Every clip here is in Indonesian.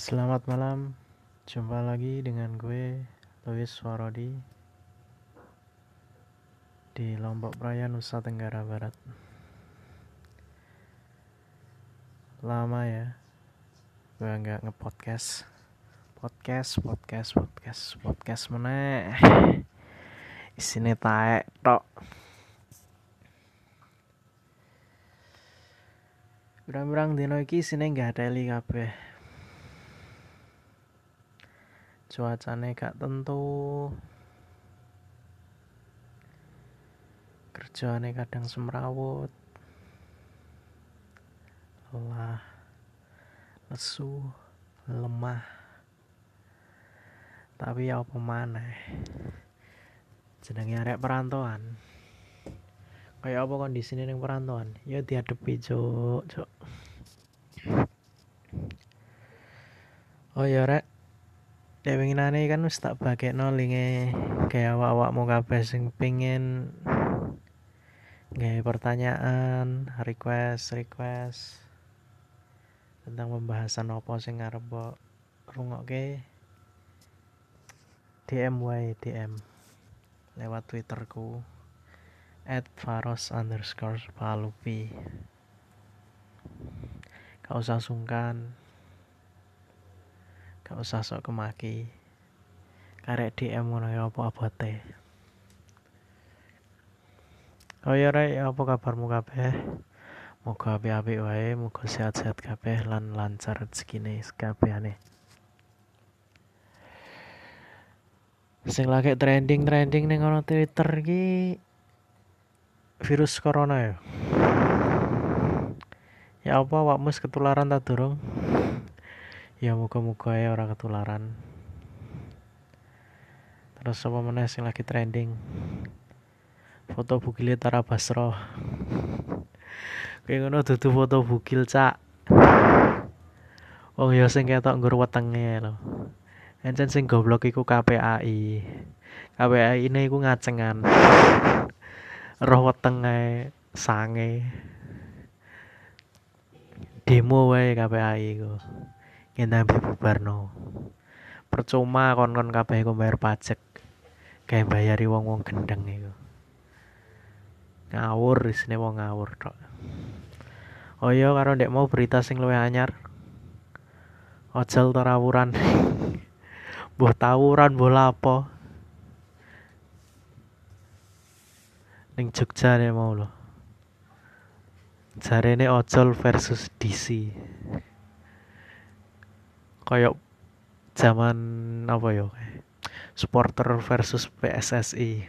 Selamat malam, jumpa lagi dengan gue Louis Warodi di Lombok Praya, Nusa Tenggara Barat. Lama ya, gue nggak ngepodcast, podcast, podcast, podcast, podcast mana? Isine taek tok. Berang-berang dino iki isine nggak ada kabeh. Cuacane gak tentu. Kerjaane kadang semrawut. Lelah lesu lemah. Tapi ya apa maneh? Jenenge arek perantauan. Kayak apa kondisi ning perantauan? Ya diadepi cuk cuk. Oh ya rek Dewinginane kan wis tak bagekno linge kayak awak-awakmu kabeh sing pengin gawe pertanyaan, request, request tentang pembahasan apa sing ngarep mbok rungokke. DM wae DM lewat twitterku at faros underscore palupi. Gak usah sungkan gak usah sok kemaki karek DM ngono ya apa abote Oh ya rek, apa kabarmu kabeh? Moga apik-apik wae, moga sehat-sehat kabeh lan lancar rezekine kabehane. Sing lagi trending-trending ning ono Twitter iki virus corona ya. Ya apa awakmu ketularan ta durung? Ya muka-muka ya orang ketularan terus apa mana sing lagi trending foto bukil Tara Basro kayak ngono dudu foto bukil cak Wong ya sing ketok nggur wetenge lho. Encen sing goblok iku KPAI. KPAI ini iku ngacengan. Roh wetenge sange. Demo wae KPAI iku. Yen bubarno. Percuma kon-kon kabeh iku bayar pajak. Kayak bayari wong-wong gendeng iku. Ngawur isine wong ngawur tok. Oh iya karo ndek mau berita sing luwih anyar. Ojol terawuran. Mbuh tawuran mbuh lapo. Ning Jogja nih mau lho. Jarene ojol versus DC. Kayak zaman apa ya? Supporter versus PSSI.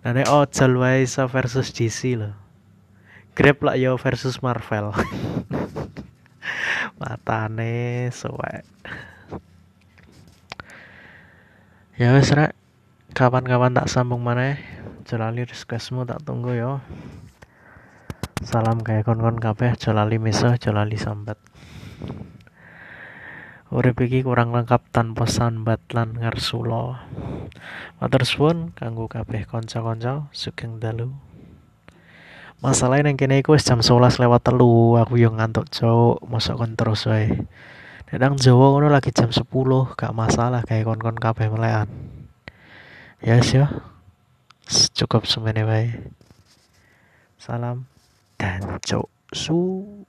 Nah, nek ojol wae iso versus DC lho. Grab lah yo versus Marvel. matane suwek ya wes kapan-kapan tak sambung mana Jolali requestmu tak tunggu yo salam kayak kon-kon kabeh Jolali miso Jolali sambat. Urip iki kurang lengkap tanpa sambat lan ngarsulo. Matur suwun kanggo kabeh kanca-kanca sugeng dalu. Masalahnya yang kene iku jam 11 lewat telu aku yang ngantuk cowok masuk kon terus wae. Nedang Jawa ngono lagi jam 10 gak masalah kayak kon-kon kabeh melekan. Ya yes, cukup semene wae. Salam 单走书。